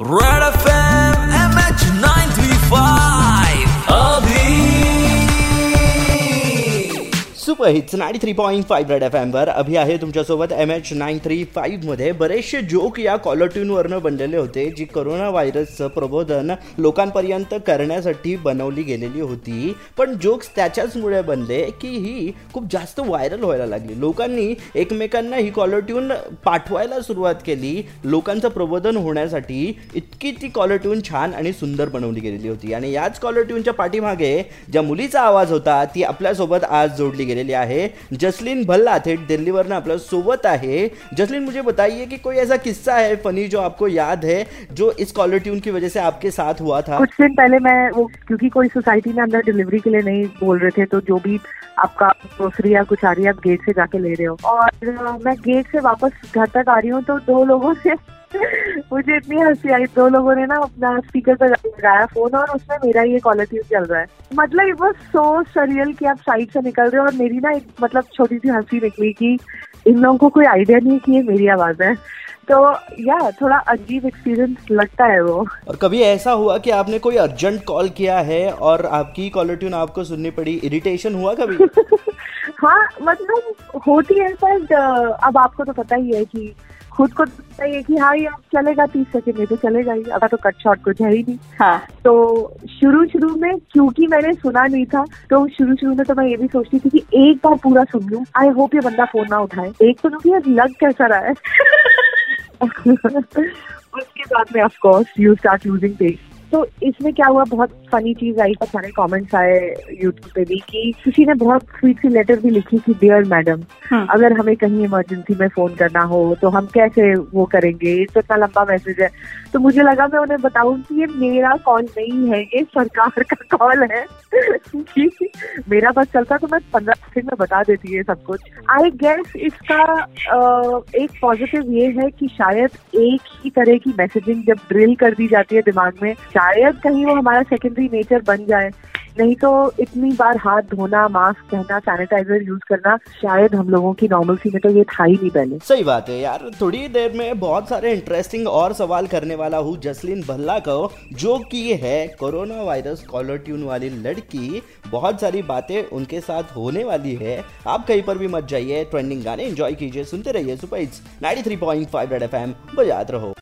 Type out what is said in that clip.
Right off super hits ninety three point five red F एमवर Abhi आहे तुमच्यासोबत M H nine three फाईव्हमध्ये बरेचसे joke या कॉलर ट्यूनवरनं बनलेले होते जी करोना व्हायरसचं प्रबोधन लोकांपर्यंत करण्यासाठी बनवली गेलेली होती. पण जोक्स त्याच्याचमुळे बनले की ही खूप जास्त व्हायरल व्हायला लागली. लोकांनी एकमेकांना ही कॉलर ट्यून पाठवायला सुरुवात केली. लोकांचं प्रबोधन होण्यासाठी इतकी ती कॉलर ट्यून छान आणि सुंदर बनवली गेलेली होती. आणि याच कॉलर ट्यूनच्या पाठीमागे ज्या मुलीचा आवाज होता ती आपल्यासोबत आज जोडली गेलेली आहे. जसलीन भल्ला थेट दिल्लीवरनं आपल्या सोबत आहे. जसलीन, मुझे बताइए कि कोई ऐसा किस्सा है फनी जो आपको याद है, जो इस कॉलर ट्यून की वजह से आपके साथ हुआ था? कुछ दिन पहले मैं वो, क्योंकि कोई सोसाइटी में अंदर डिलीवरी के लिए नहीं बोल रहे थे तो जो भी आपका ग्रोसरी या कुछ आ रही है, आप गेट से जाके ले रहे हो। और मैं गेट से वापस घर तक आ रही हूँ तो दो लोगों ने मुझे इतनी हँसी आई दो लोगों ने ना अपना स्पीकर पर लगाया फ़ोन और उसमें मेरा ये कॉलर ट्यून चल रहा है। मतलब इट वॉज़ सो सरियल कि आप साइड से निकल रहे हो और मेरी ना एक मतलब छोटी सी हँसी निकली कि इन लोगों को कोई आइडिया नहीं कि ये मेरी आवाज़ है। तो या थोड़ा अजीब एक्सपीरियंस लगता है वो। और कभी ऐसा हुआ कि आपने कोई अर्जेंट कॉल किया है और आपकी कॉलर ट्यून आपको सुननी पड़ी? इरिटेशन हुआ कभी? हाँ मतलब होती है पर अब आपको तो पता ही है कि खुद को है कि हाँ ये अब चलेगा तीस सेकंड में तो चलेगा ही अब तो कट शॉट कुछ है ही नहीं। हाँ। तो शुरू शुरू में क्योंकि मैंने सुना नहीं था तो शुरू शुरू में तो मैं ये भी सोचती थी कि एक बार पूरा सुन लूँ। आई होप ये बंदा फ़ोन ना उठाए। एक तो लूँ लग कैसा रहा है? उसके बाद में of course you start using page तो इसमें क्या हुआ बहुत फनी चीज़ आई बहुत सारे कमेंट्स आए यूट्यूब पे भी कि किसी ने बहुत स्वीट सी लेटर भी लिखी थी डियर मैडम। अगर हमें कहीं इमरजेंसी में फ़ोन करना हो तो हम कैसे वो करेंगे? ये तो इतना लंबा मैसेज है। तो मुझे लगा मैं उन्हें बताऊँ कि ये मेरा कॉल नहीं है ये सरकार का कॉल है। मेरा बस चलता तो मैं पंद्रह सेकंड में बता देती है सब कुछ। आई गेस इसका एक पॉजिटिव ये है कि शायद एक ही तरह की मैसेजिंग जब ड्रिल कर दी जाती है दिमाग में शायद कहीं वो हमारा सेकेंडरी नेचर बन जाए। नहीं तो इतनी बार हाथ धोना मास्क पहनना सैनिटाइजर यूज़ करना शायद हम लोगों की नॉर्मलसी में तो ये था ही नहीं पहले। सही बात है यार। थोड़ी देर में बहुत सारे इंटरेस्टिंग और सवाल करने वाला हूँ जसलीन भल्ला को जो कि है कोरोना वायरस कॉलर ट्यून वाली लड़की। बहुत सारी बातें उनके साथ होने वाली है। आप कहीं पर भी मत जाइए। ट्रेंडिंग गाने एंजॉय कीजिए। सुनते रहिए सुपर हिट्स 93.5 रेड एफएम बजाते रहो।